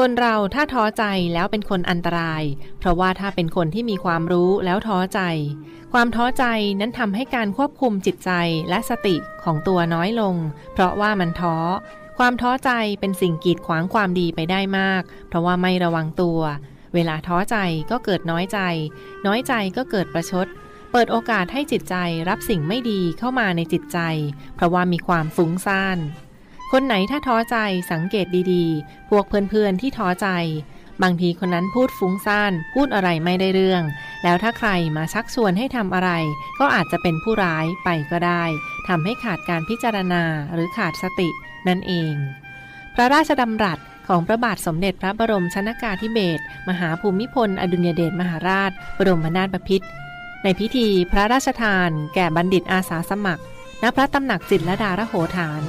คนเราถ้าท้อใจแล้วเป็นคนอันตราย เพราะว่าถ้าเป็นคนที่มีความรู้แล้วท้อใจ ความท้อใจนั้นทำให้การควบคุมจิตใจและสติของตัวน้อยลง เพราะว่ามันท้อ ความท้อใจเป็นสิ่งกีดขวางความดีไปได้มาก เพราะว่าไม่ระวังตัว เวลาท้อใจก็เกิดน้อยใจ น้อยใจก็เกิดประชด เปิดโอกาสให้จิตใจรับสิ่งไม่ดีเข้ามาในจิตใจ เพราะว่ามีความฟุ้งซ่าน คนไหนถ้าท้อใจสังเกตดีๆ พวกเพื่อนๆที่ท้อใจ บางทีคนนั้นพูดฟุ้งซ่าน พูดอะไรไม่ได้เรื่อง แล้วถ้าใครมาชักชวนให้ทำอะไร ก็อาจจะเป็นผู้ร้ายไปก็ได้ทำให้ขาดการพิจารณาหรือขาดสตินั่นเอง พระราชดำรัสของพระบาทสมเด็จพระบรมชนากาธิเบศรมหาภูมิพล อดุลยเดชมหาราช บรมนาถบพิตรในพิธีพระราชทาน แก่บัณฑิตอาสาสมัคร ณ พระตำหนักจิตรลดาระโหฐาน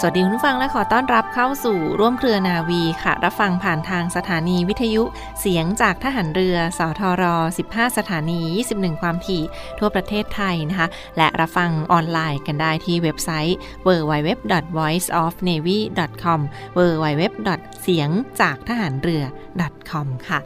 สวัสดีคุณผู้ฟังและขอต้อนรับเข้าสู่ร่วมเครือนาวีค่ะ รับฟังผ่านทางสถานีวิทยุเสียงจากทหารเรือ สทร 15 สถานี 21 ความถี่ทั่วประเทศไทยนะคะ และรับฟังออนไลน์กันได้ที่เว็บไซต์ www.voiceofnavy.com www. เสียงจากทหารเรือ .com ค่ะ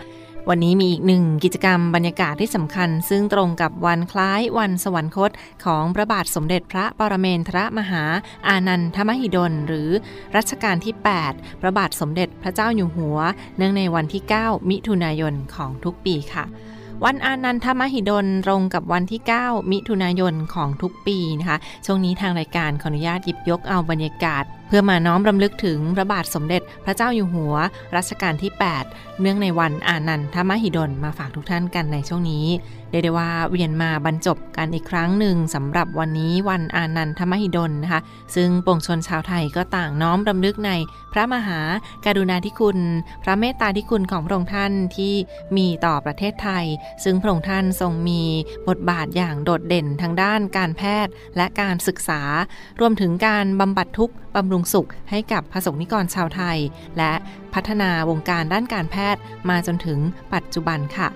วันนี้มีอีกหนึ่งกิจกรรมบรรยากาศที่สำคัญ ซึ่งตรงกับวันคล้ายวันสวรรคตของพระบาทสมเด็จพระปรเมนทรมหาอานันทมหิดล หรือรัชกาลที่ 8 พระบาทสมเด็จพระเจ้าอยู่หัว เนื่องในวันที่ 9 มิถุนายนของทุกปีค่ะวันอานันทมหิดลตรงกับวันที่ 9 มิถุนายนของทุกปีนะคะ ช่วงนี้ทางรายการขออนุญาตหยิบยกเอาบรรยากาศ เพื่อมาน้อมรำลึกถึงพระบาทสมเด็จพระเจ้าอยู่หัว รัชกาลที่ 8 เนื่องในวันอานันทมหิดลมาฝากทุกท่านกันในช่วงนี้เรียกได้ว่าเวียนมาบรรจบกันอีกครั้งหนึ่งสำหรับวันนี้วันอานันทมหิดลนะคะ ซึ่งปวงชนชาวไทยก็ต่างน้อมรำลึกในพระมหาการุณาธิคุณ พระเมตตาธิคุณของพระองค์ท่านที่มีต่อประเทศไทย ซึ่งพระองค์ท่านทรงมีบทบาทอย่างโดดเด่นทางด้านการแพทย์และการศึกษา รวมถึงการบำบัดทุกข์บำรุงสุขให้กับพระสงนิกรชาวไทย และพัฒนาวงการด้านการแพทย์มาจนถึงปัจจุบันค่ะ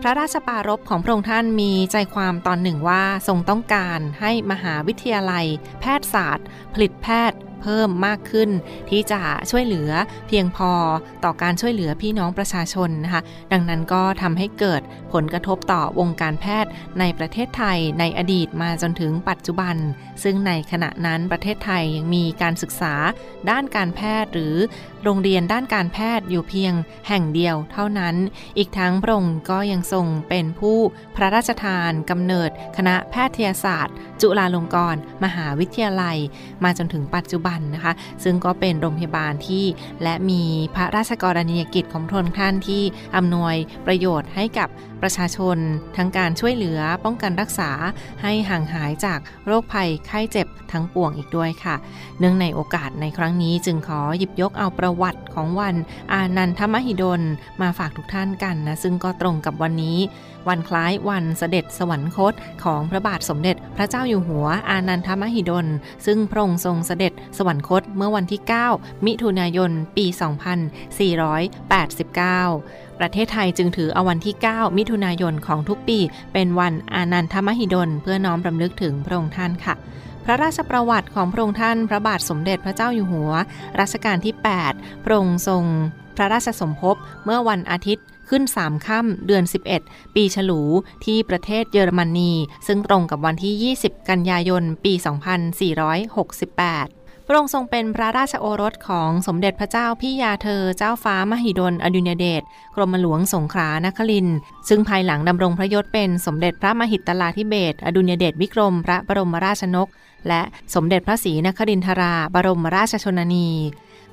พระราชปารภของพระองค์ท่านมีใจความตอนหนึ่งว่าทรงต้องการให้มหาวิทยาลัย แพทยศาสตร์ ผลิตแพทย์เพิ่มมากขึ้น ที่จะช่วยเหลือเพียงพอต่อการช่วยเหลือพี่น้องประชาชนนะคะดังนั้นก็ทำให้เกิดผลกระทบต่อวงการแพทย์ในประเทศไทยในอดีตมาจนถึงปัจจุบัน ซึ่งในขณะนั้นประเทศไทยยังมีการศึกษาด้านการแพทย์หรือโรงเรียนด้านการแพทย์อยู่เพียงแห่งเดียวเท่านั้น อีกทั้งพระองค์ก็ยังทรงเป็นผู้พระราชทานกำเนิดคณะแพทยศาสตร์ จุฬาลงกรณ์มหาวิทยาลัย มาจนถึงปัจจุบันนะคะ ซึ่งก็เป็นโรงพยาบาลที่และมีพระราชกรณียกิจของพระองค์ท่านที่อำนวยประโยชน์ให้กับประชาชน ทั้งการช่วยเหลือป้องกันรักษาให้ห่างหายจากโรคภัยไข้เจ็บทั้งปวงอีกด้วยค่ะ เนื่องในโอกาสในครั้งนี้จึงขอหยิบยกเอาประวัติของวันอานันทมหิดลมาฝากทุกท่านกันนะ ซึ่งก็ตรงกับวันนี้ วันคล้ายวันเสด็จสวรรคตของพระบาทสมเด็จพระเจ้าอยู่หัวอานันทมหิดล ซึ่งพระองค์ทรงเสด็จสวรรคตเมื่อวันที่ 9 มิถุนายน ปี 2489 ประเทศไทยจึงถือเอาวันที่ 9 มิถุนายนของทุกปี เป็นวันอานันทมหิดล เพื่อน้อมรำลึกถึงพระองค์ท่านค่ะ พระราชประวัติของพระองค์ท่าน พระบาทสมเด็จพระเจ้าอยู่หัว รัชกาลที่ 8 พระองค์ทรง พระราชสมภพเมื่อวันอาทิตย์ขึ้น 3 ค่ำ เดือน 11 ปีฉลูที่ประเทศเยอรมนี ซึ่งตรงกับวันที่ 20 กันยายน ปี 2468 พระองค์ทรงเป็นพระราชโอรสของสมเด็จพระเจ้าพี่ยาเธอเจ้าฟ้ามหิดลอดุญเดชกรมหลวงสงขลานคริน ซึ่งภายหลังดำรงพระยศเป็นสมเด็จพระมหิตลาธิเบศอดุญเดชวิกรมพระบรมราชนก และสมเด็จพระศรีนครินทรา บรมราชชนนี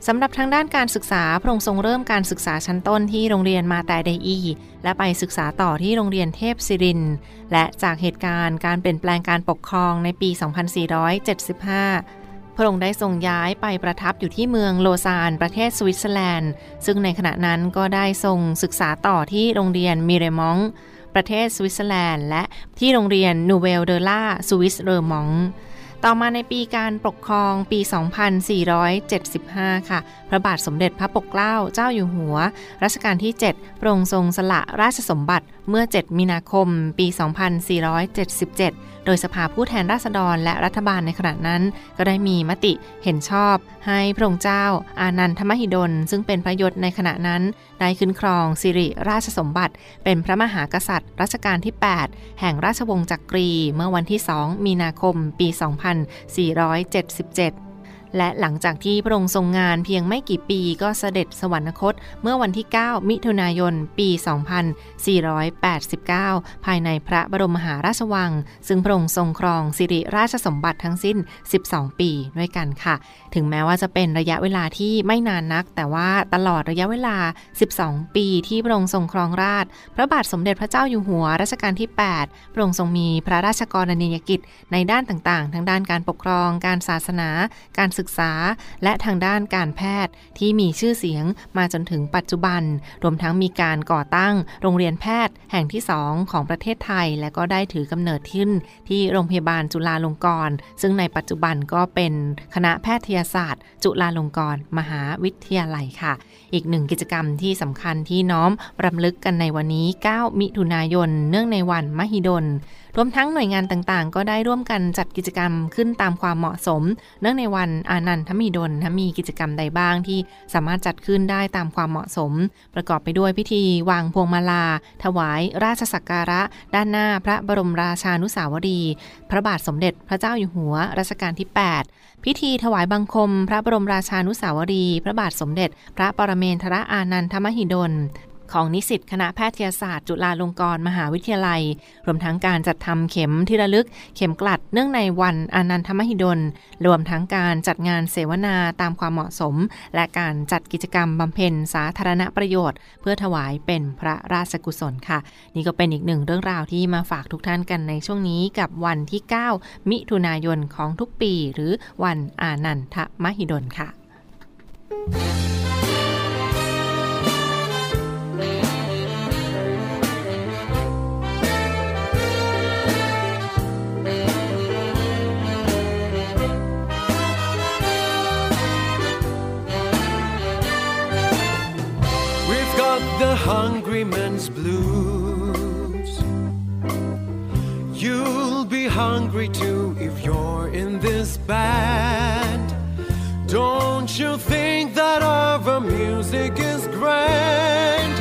สำหรับทางด้านการศึกษาพระองค์ทรงเริ่มการศึกษาชั้นต้นที่โรงเรียนมาแต่เดอี และไปศึกษาต่อที่โรงเรียนเทพศิริน และจากเหตุการณ์การเปลี่ยนแปลงการปกครองในปี 2475 พระองค์ได้ทรงย้ายไปประทับอยู่ที่เมืองโลซานประเทศสวิตเซอร์แลนด์ ซึ่งในขณะนั้นก็ได้ทรงศึกษาต่อที่โรงเรียนมิเรมองประเทศสวิตเซอร์แลนด์ และที่โรงเรียนนูเวลเดล่าสวิสเรมองต่อมาในปีการปกครองปี 2475 ค่ะ พระบาทสมเด็จพระปกเกล้าเจ้าอยู่หัว รัชกาลที่ 7 พระองค์ทรงสละราชสมบัติ เมื่อ 7 มีนาคม ปี 2477 โดยสภาผู้แทนราษฎรและรัฐบาลในขณะนั้น ก็ได้มีมติเห็นชอบ ให้พระองค์เจ้า อานันทมหิดล ซึ่งเป็นพระยศในขณะนั้น ได้ขึ้นครองสิริราชสมบัติ เป็นพระมหากษัตริย์ รัชกาลที่ 8 แห่งราชวงศ์จักรี เมื่อวันที่ 2 มีนาคม ปี 2477 และหลังจากที่พระองค์ทรงงานเพียงไม่กี่ปีก็เสด็จสวรรคต เมื่อวันที่ 9 มิถุนายน ปี 2489 ภายในพระบรมมหาราชวัง ซึ่งพระองค์ทรงครองสิริราชสมบัติทั้งสิ้น 12 ปีด้วยกันค่ะ ถึงแม้ว่าจะเป็นระยะเวลาที่ไม่นานนัก แต่ว่าตลอดระยะเวลา 12 ปีที่พระองค์ทรงครองราช พระบาทสมเด็จพระเจ้าอยู่หัวรัชกาลที่ 8 พระองค์ทรงมีพระราชกรณียกิจในด้านต่างๆ ทั้งด้านการปกครอง การศาสนา การศึกษา และทางด้านการแพทย์ที่มีชื่อเสียงมาจนถึงปัจจุบัน รวมทั้งมีการก่อตั้งโรงเรียนแพทย์แห่งที่สองของประเทศไทย และก็ได้ถือกำเนิดขึ้นที่โรงพยาบาลจุฬาลงกรณ์ซึ่งในปัจจุบันก็เป็นคณะแพทยศาสตร์ จุฬาลงกรณ์มหาวิทยาลัยค่ะ อีกหนึ่งกิจกรรมที่สำคัญที่น้อมรำลึกกันในวันนี้ 9 มิถุนายน เนื่องในวันมหิดลรวมทั้งหน่วยงานต่างๆ ก็ได้ร่วมกันจัดกิจกรรมขึ้นตามความเหมาะสม เนื่องในวันอานันทมีดลมีกิจกรรมใดบ้างที่สามารถจัดขึ้นได้ตามความเหมาะสม ประกอบไปด้วยพิธีวางพวงมาลา ถวายราชสักการะ ด้านหน้าพระบรมราชานุสาวรีพระบาทสมเด็จพระเจ้าอยู่หัวรัชกาลที่ 8 พิธีถวายบังคม พระบรมราชานุสาวรีพระบาทสมเด็จ พระปรเมนทรอานันทมหิดล ของนิสิตคณะแพทยศาสตร์ จุฬาลงกรณ์มหาวิทยาลัย รวมทั้งการจัดทำเข็มที่ระลึก เข็มกลัดเนื่องในวันอนันทมหิดล รวมทั้งการจัดงานเสวนาตามความเหมาะสม และการจัดกิจกรรมบำเพ็ญสาธารณประโยชน์ เพื่อถวายเป็นพระราชกุศลค่ะ นี่ก็เป็นอีกหนึ่งเรื่องราวที่มาฝากทุกท่านกันในช่วงนี้กับวันที่ 9 มิถุนายนของทุกปี หรือวันอานันทมหิดลค่ะ the hungry man's blues. You'll be hungry too if you're in this band. Don't you think that our music is grand?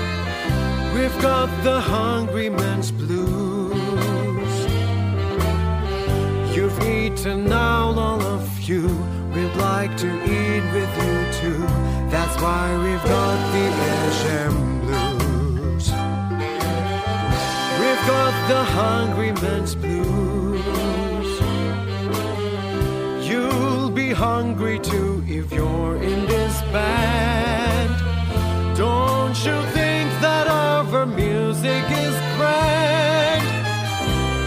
We've got the hungry man's blues. You've eaten now, all of you. We'd like to eat with you too. That's why we've got the Asham Got the hungry man's blues. You'll be hungry too if you're in this band. Don't you think that our music is grand?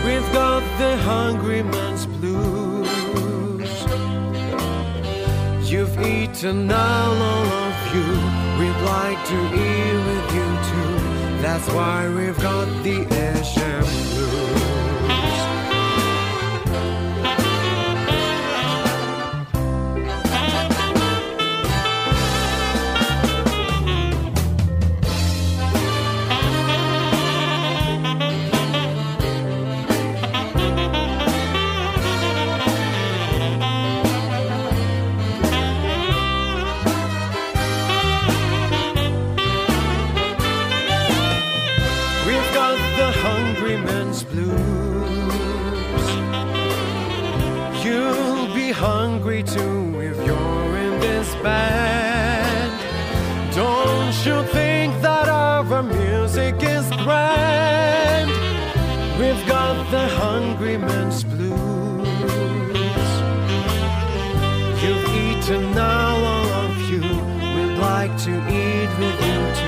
We've got the hungry man's blues. You've eaten all of you. We'd like to eat with you too. That's why we've got the Asham Blues. Man's blues. You'll be hungry too if you're in this band. Don't you think that our music is grand? We've got the hungry man's blues. You've eaten now, all of you. We'd like to eat with you too.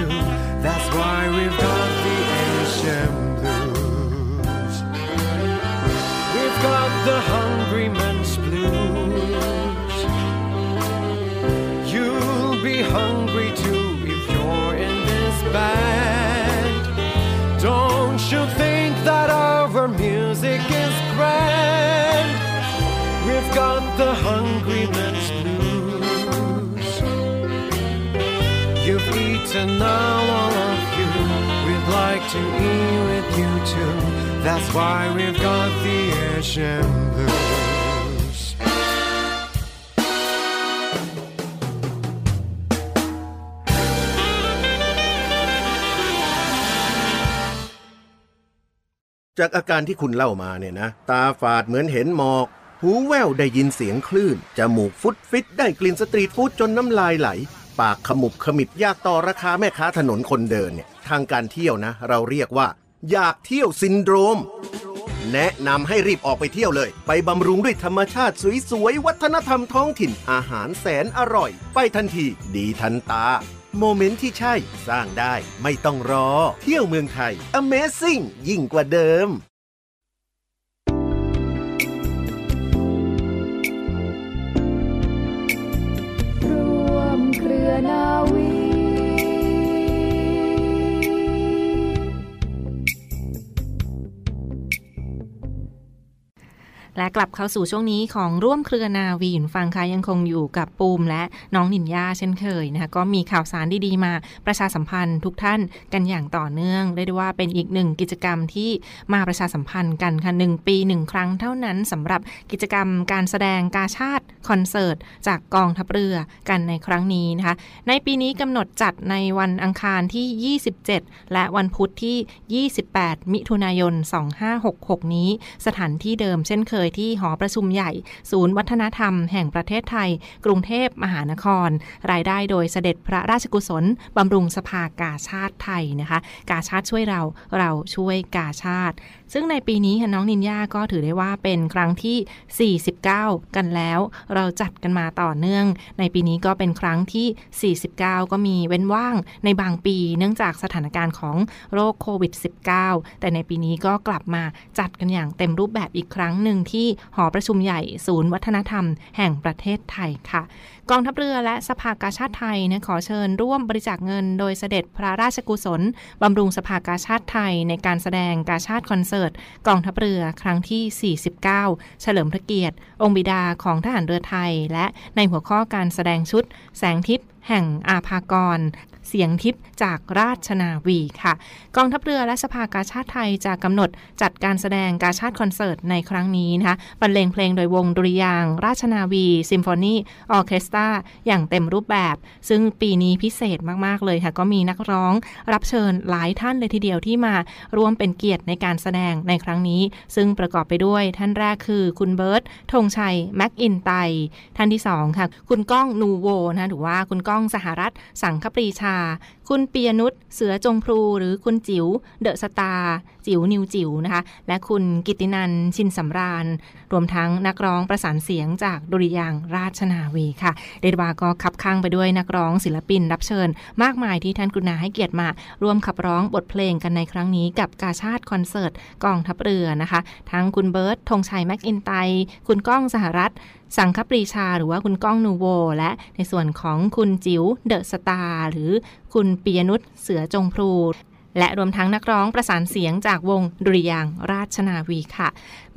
The hungry man's blues. You'll be hungry too if you're in this band. Don't you think that our music is grand? We've got the hungry man's blues. You've eaten now, all of you. We'd like to eat with you too. That's why we've got the Asian blues. จากอาการที่คุณเล่ามาเนี่ยนะ ตาฝาดเหมือนเห็นหมอก หูแว่วได้ยินเสียงคลื่น จมูกฟุดฟิตได้กลิ่นสตรีทฟู้ดจนน้ำลายไหล ปากขมุบขมิบยากต่อราคาแม่ค้าถนนคนเดินเนี่ย ทางการเที่ยวนะ เราเรียกว่า อยากเที่ยวซินโดรม แนะนำให้รีบออกไปเที่ยวเลย ไปบำรุงด้วยธรรมชาติสวยๆ วัฒนธรรมท้องถิ่นอาหารแสนอร่อย ไปทันที ดีทันตา โมเมนต์ที่ใช่สร้างได้ไม่ต้องรอ เที่ยวเมืองไทย Amazing ยิ่งกว่าเดิม และกลับเข้าสู่ช่วงนี้ของร่วมเครือนาวีนฟังค่ะยังคงอยู่กับปูมและน้องนินยาเช่นเคยนะคะก็มีข่าวสารดีๆมาประชาสัมพันธ์ทุกท่านกันอย่างต่อเนื่องเรียกได้ว่าเป็นอีกหนึ่งกิจกรรมที่มาประชาสัมพันธ์กันค่ะหนึ่งปีหนึ่งครั้งเท่านั้นสำหรับกิจกรรมการแสดงกาชาติคอนเสิร์ตจากกองทัพเรือกันในครั้งนี้นะคะในปีนี้กำหนดจัดในวันอังคารที่ 27 และวันพุธที่ 28 มิถุนายน 2566 นี้ สถานที่เดิมเช่นเคยยที่หอประชุมใหญ่ ศูนย์วัฒนธรรมแห่งประเทศไทย กรุงเทพมหานคร รายได้โดยเสด็จพระราชกุศลบำรุงสภากาชาติไทยนะคะ กาชาติช่วยเราเราช่วยกาชาติ ซึ่งในปีนี้ค่ะน้องนินยาก็ถือได้ว่าเป็นครั้งที่ 49 กันแล้ว เราจัดกันมาต่อเนื่อง ในปีนี้ก็เป็นครั้งที่ 49 ก็มีเว้นว่างในบางปี เนื่องจากสถานการณ์ของโรคโควิด -19 แต่ในปีนี้ก็กลับมาจัดกันอย่างเต็มรูปแบบอีกครั้งหนึ่งที่หอประชุมใหญ่ศูนย์วัฒนธรรม แห่งประเทศไทยค่ะ กองทัพเรือและสภากาชาติไทยนะขอเชิญร่วมบริจาคเงิน โดยเสด็จพระราชกุศลบำรุงสภากาชาติไทยในการแสดงกาชาติคอนเสิร์ตกองทัพเรือครั้งที่ 49 เฉลิมพระเกียรติ องค์บิดาของทหารเรือไทย และในหัวข้อการแสดงชุด แสงทิพย์แห่งอาภากร เสียงทิพย์จากราชนาวีค่ะ กองทัพเรือและสภากาชาดไทยจะกำหนดจัดการแสดงกาชาดคอนเสิร์ตในครั้งนี้นะคะบรรเลงเพลงโดยวงดุริยางค์ ราชนาวีซิมโฟนีออร์เคสตราอย่างเต็มรูปแบบ ซึ่งปีนี้พิเศษมากๆเลยค่ะ ก็มีนักร้องรับเชิญหลายท่านเลยทีเดียวที่มาร่วมเป็นเกียรติในการแสดงในครั้งนี้ ซึ่งประกอบไปด้วยท่านแรกคือคุณเบิร์ดธงชัยแมคอินไตย์ท่านที่2ค่ะคุณก้องนูโวนะหรือว่าคุณก้องสหรัฐสังคปรีชาคุณปิยนุชเสือจงพรูหรือคุณจิ๋วเดอะสตาร์จิ๋วนิวจิ๋วนะคะ และคุณกิตตินันท์ชินสำราญ รวมทั้งนักร้องประสานเสียงจากดุริยางค์ราชนาวีค่ะ เรียกว่าก็คับคั่งไปด้วยนักร้องศิลปินรับเชิญ มากมายที่ท่านกรุณาให้เกียรติมา ร่วมขับร้องบทเพลงกันในครั้งนี้กับกาชาดคอนเสิร์ตกองทัพเรือนะคะ ทั้งคุณเบิร์ดธงชัยแมคอินไตย์คุณก้องสหรัฐสังคปรีชาหรือว่าคุณก้องนูโว และในส่วนของคุณจิ๋วเดอะสตาร์หรือคุณปิยนุชเสือจงพรู และรวมทั้งนักร้องประสานเสียงจากวงดุริยางค์ราชนาวีค่ะ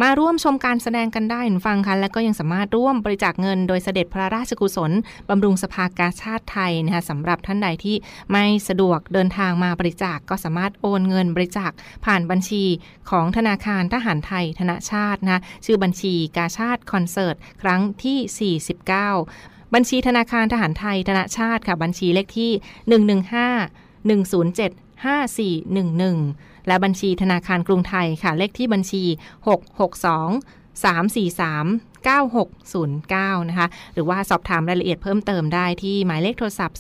มาร่วมชมการแสดงกันได้คุณฟังค่ะและก็ยังสามารถร่วมบริจาคเงินโดยเสด็จพระราชกุศลบำรุงสภากาชาติไทยนะคะสำหรับท่านใดที่ไม่สะดวกเดินทางมาบริจาคก็สามารถโอนเงินบริจาคผ่านบัญชีของธนาคารทหารไทยธนชาตินะชื่อบัญชีกาชาติคอนเสิร์ตครั้งที่ 49 บัญชีธนาคารทหารไทยธนชาติค่ะบัญชีเลขที่ 115 107 5411 และบัญชีธนาคารกรุงไทยค่ะ เลขที่บัญชี 662 343 9609 นะคะ หรือว่าสอบถามรายละเอียดเพิ่มเติมได้ที่หมายเลขโทรศัพท์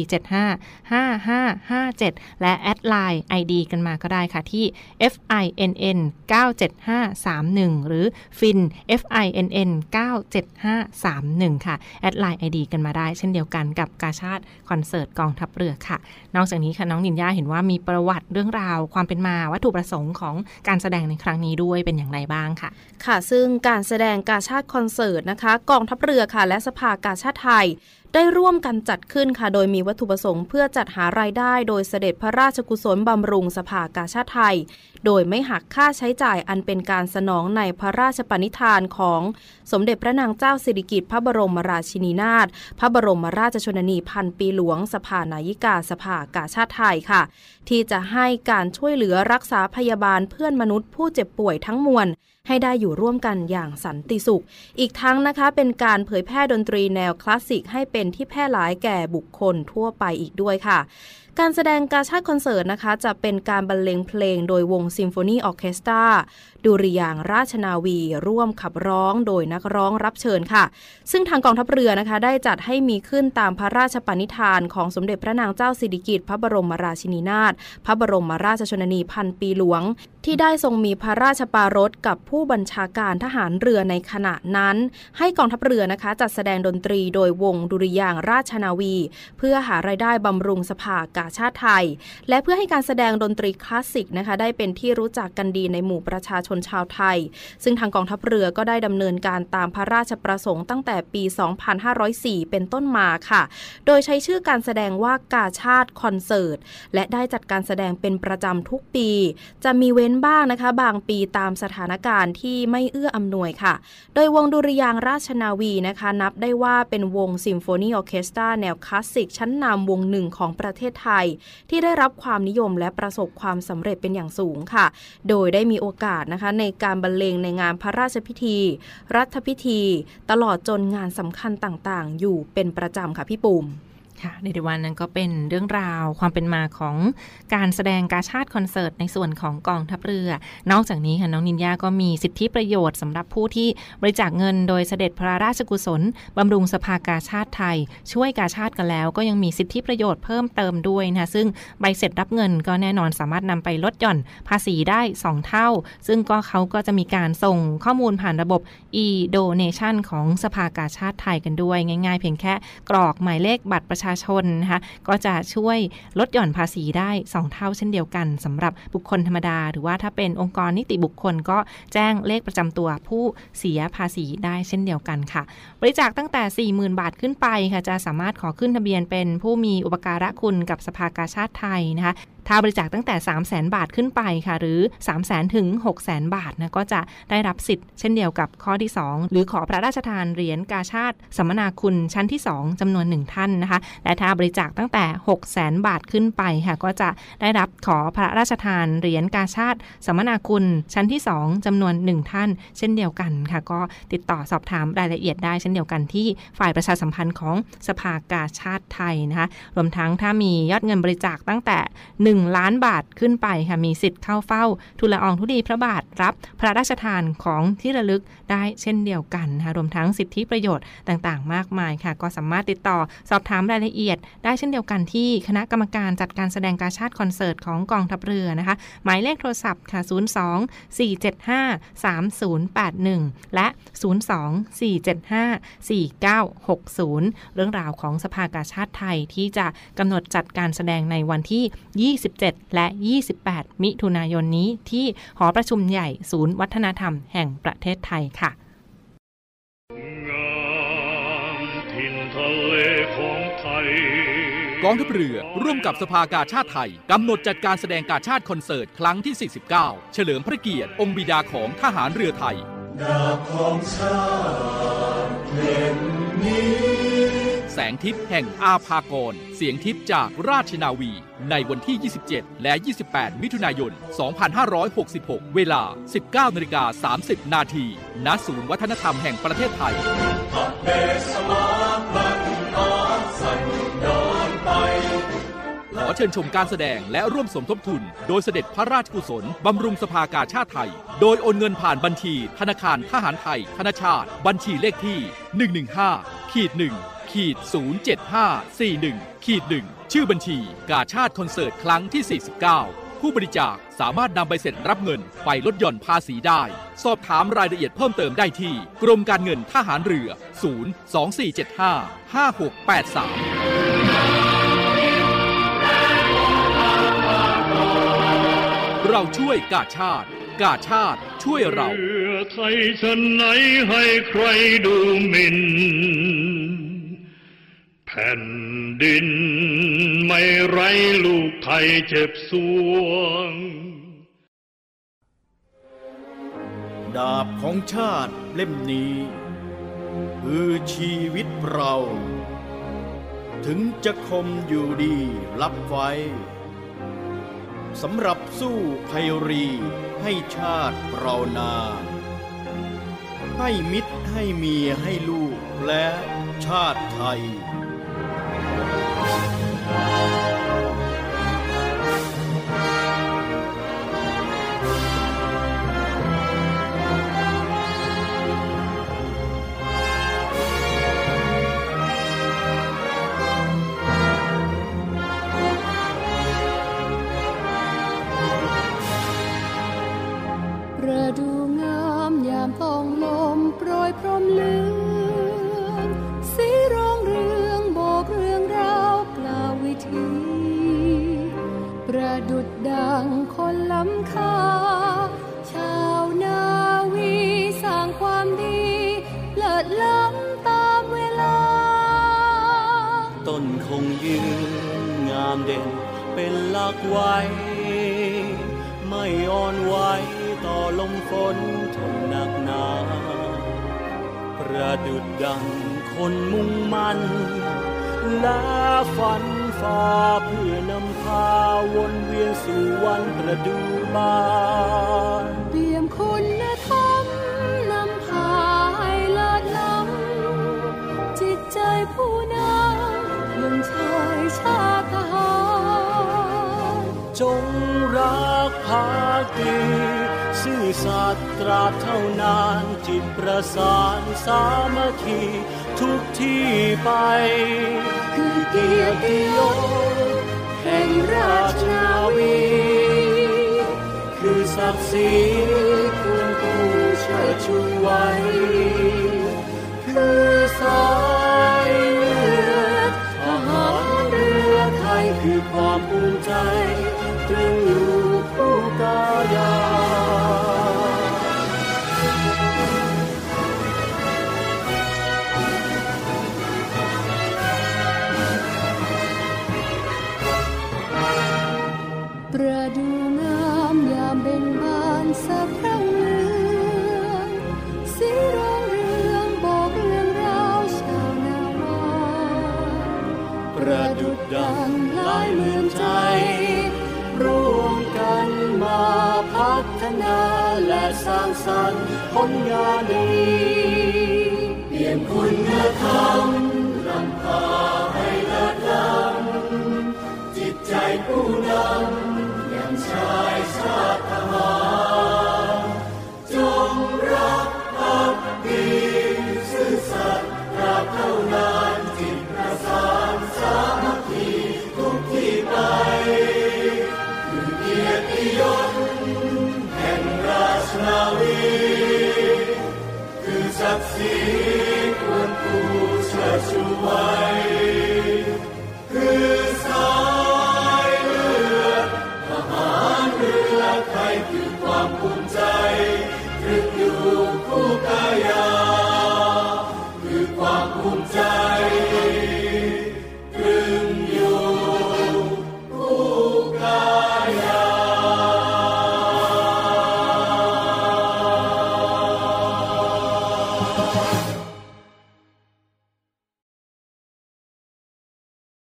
02475 5557 และแอดไลน์ ID กันมาก็ได้ค่ะที่ FINN 97531 หรือ FIN FINN 97531 ค่ะ add LINE ID กันมาได้ เช่นเดียวกันกับกาชาดคอนเสิร์ตกองทัพเรือค่ะ นอกจากนี้ค่ะน้องนินยาเห็นว่ามีประวัติเรื่องราวความเป็นมาวัตถุประสงค์ของการแสดงในครั้งนี้ด้วยเป็นอย่างไรบ้างค่ะ ค่ะ ซึ่งการแสดงกาชาติคอนเสิร์ตนะคะกองทัพเรือค่ะและสภากาชาติไทย ได้ร่วมกันจัดขึ้นค่ะ โดยมีวัตถุประสงค์เพื่อจัดหารายได้โดยเสด็จพระราชกุศลบำรุงสภากาชาติไทย โดยไม่หักค่าใช้จ่ายอันเป็นการสนองในพระราชปณิธานของสมเด็จพระนางเจ้าสิริกิติ์พระบรมราชินีนาถพระบรมราชชนนีพันปีหลวง สภานายิกาสภากาชาติไทยค่ะ ที่จะให้การช่วยเหลือรักษาพยาบาลเพื่อนมนุษย์ผู้เจ็บป่วยทั้งมวล ให้ได้อยู่ร่วมกันอย่างสันติสุข อีกทั้งนะคะเป็นการเผยแพร่ดนตรีแนวคลาสสิกให้เป็นที่แพร่หลายแก่บุคคลทั่วไปอีกด้วยค่ะการแสดงการชาติคอนเสิร์ตนะคะ จะเป็นการบรรเลงเพลงโดยวงซิมโฟนีออเคสตราดุริยางราชนาวี ร่วมขับร้องโดยนักร้องรับเชิญค่ะ ซึ่งทางกองทัพเรือนะคะ ได้จัดให้มีขึ้นตามพระราชปณิธานของสมเด็จพระนางเจ้าสิริกิติ์พระบรมราชินีนาถพระบรมราชชนนีพันปีหลวง ที่ได้ทรงมีพระราชปารถกับผผู้บัญชาการทหารเรือในขณะนั้น ให้กองทัพเรือนะคะจัดแสดงดนตรีโดยวงดุริยางราชนาวี เพื่อหารายได้บำรุงสภากาชาติไทย และเพื่อให้การแสดงดนตรีคลาสสิกนะคะได้เป็นที่รู้จักกันดีในหมู่ประชาชนชาวไทย ซึ่งทางกองทัพเรือก็ได้ดำเนินการตามพระราชประสงค์ตั้งแต่ปี 2504 เป็นต้นมาค่ะ โดยใช้ชื่อการแสดงว่ากาชาติคอนเสิร์ตและได้จัดการแสดงเป็นประจำทุกปี จะมีเว้นบ้างนะคะ บางปีตามสถานการณ์ที่ไม่เอื้ออำนวยค่ะ โดยวงดุริยางราชนาวีนะคะ นับได้ว่าเป็นวงซิมโฟนีออเคสตราแนวคลาสสิก ชั้นนำวงหนึ่งของประเทศไทย ที่ได้รับความนิยมและประสบความสำเร็จเป็นอย่างสูงค่ะ โดยได้มีโอกาสนะคะในการบรรเลงในงานพระราชพิธี รัฐพิธี ตลอดจนงานสำคัญต่างๆ อยู่เป็นประจำค่ะพี่ปูม ค่ะในวันนั้นก็เป็นเรื่องราวความเป็นมาของการแสดงกาชาติคอนเสิร์ตในส่วนของกองทัพเรือ นอกจากนี้ค่ะน้องนินยาก็มีสิทธิประโยชน์สำหรับผู้ที่บริจาคเงินโดยเสด็จพระราชกุศลบำรุงสภากาชาติไทย ช่วยกาชาติกันแล้ว ก็ยังมีสิทธิประโยชน์เพิ่มเติมด้วยนะคะซึ่งใบเสร็จรับเงินก็แน่นอนสามารถนำไปลดหย่อนภาษีได้ 2 เท่า ซึ่งก็เขาก็จะมีการส่งข้อมูลผ่านระบบ e-donation ของสภากาชาติไทยกันด้วย ง่าย ๆ เพียงแค่กรอกหมายเลขบัตรประชาชนนะคะก็จะช่วยลดหย่อนภาษีได้ 2 เท่าเช่นเดียวกันสำหรับบุคคลธรรมดา หรือว่าถ้าเป็นองค์กรนิติบุคคลก็แจ้งเลขประจำตัวผู้เสียภาษีได้เช่นเดียวกันค่ะ บริจาคตั้งแต่ 40,000 บาทขึ้นไปค่ะจะสามารถขอขึ้นทะเบียนเป็นผู้มีอุปการะคุณกับสภากาชาติไทยนะคะ ถ้าบริจาคตั้งแต่ 3 0 0แสนบาทขึ้นไปค่ะ หรือ 3 0 0แสนถึง 6 0แสนบาทนะก็จะได้รับสิทธิ์ เช่นเดียวกับข้อที่ 2 หรือขอพระราชทานเหรียญกาชาติสัมมนาคุณชั้นที่ 2จำนวน 1 ท่านนะคะ และถ้าบริจาคตั้งแต่ 6 0แสนบาทขึ้นไปค่ะ ก็จะได้รับขอพระราชทานเหรียญกาชาติสัมมนาคุณชั้นที่ 2จำนวน 1 ท่าน เช่นเดียวกันค่ะ ก็ติดต่อสอบถามรายละเอียดได้เช่นเดียวกันที่ฝ่ายประชาสัมพันธ์ของสภากาชาติไทยนะคะ รวมทั้งถ้ามียอดเงินบริจาคตั้งแต่1ล้านบาทขึ้นไปค่ะมีสิทธิ์เข้าเฝ้าทุลอองทุลีพระบาทรับพระราชทานของที่ระลึกได้เช่นเดียวกันนะคะรวมทั้งสิทธิประโยชน์ต่างๆ มากมายค่ะ ก็สามารถติดต่อสอบถามรายละเอียด ได้เช่นเดียวกันที่คณะกรรมการจัดการแสดงการชาติคอนเสิร์ตของกองทัพเรือนะคะ หมายเลขโทรศัพท์ค่ะ 02 475 3081 และ 02 475 4960 เรื่องราวของสภากาชาติไทยที่จะกำหนดจัดการแสดงในวันที่27 และ 28 มิถุนายนนี้ที่หอประชุมใหญ่ศูนย์วัฒนธรรมแห่งประเทศไทยค่ะกองทัพเรือร่วมกับสภากาชาติไทย กำหนดจัดการแสดงกาชาติคอนเสิร์ต ครั้งที่ 49 เฉลิมพระเกียรติ องค์บิดาของทหารเรือไทยแสง งทิพย์แห่งอาภากร เสียงทิพย์จากราชนาวี ในวันที่ 27 และ 28 มิถุนายน 2566 เวลา 19นาฬิกา30 นาทีณศูนย์วัฒนธรรมแห่งประเทศไทยขอเชิญชมการแสดงและร่วมสมทบทุน โดยเสด็จพระราชกุศล บำรุงสภากาชาติไทย โดยโอนเงินผ่านบัญชี ธนาคารทหารไทย ธนาชาติ บัญชีเลขที่ 115ขีด1 ขีด07541ขีด1ชื่อบัญชี กาชาติคอนเสิร์ตครั้งที่ 49 ผู้บริจาคสามารถนำใบเสร็จรับเงินไปลดหย่อนภาษีได้ สอบถามรายละเอียดเพิ่มเติมได้ที่ กรมการเงินทหารเรือ 024755683เราช่วยกาชาติ กาชาติช่วยเราเพื่อไทยฉันไหนให้ใครดูหมิ่น แผ่นดินไม่ไรลูกไทยเจ็บสวง ดาบของชาติเล่มนี้ คือชีวิตเรา ถึงจะคมอยู่ดีรับไว้สำหรับสู้ภัยรีให้ชาติเรานา ให้มิตรให้เมียให้ลูกและชาติไทย ใจผู้นำยังชายชาติทหารจงรักภักดีซื่อสัตย์ตราบเท่านานจิตประสานสามัคคีทุกที่ไป คือเกียรติยศแห่งราชนาวี คือศักดิ์ศรีควรผู้เชิดชูไว้ คือสา ภู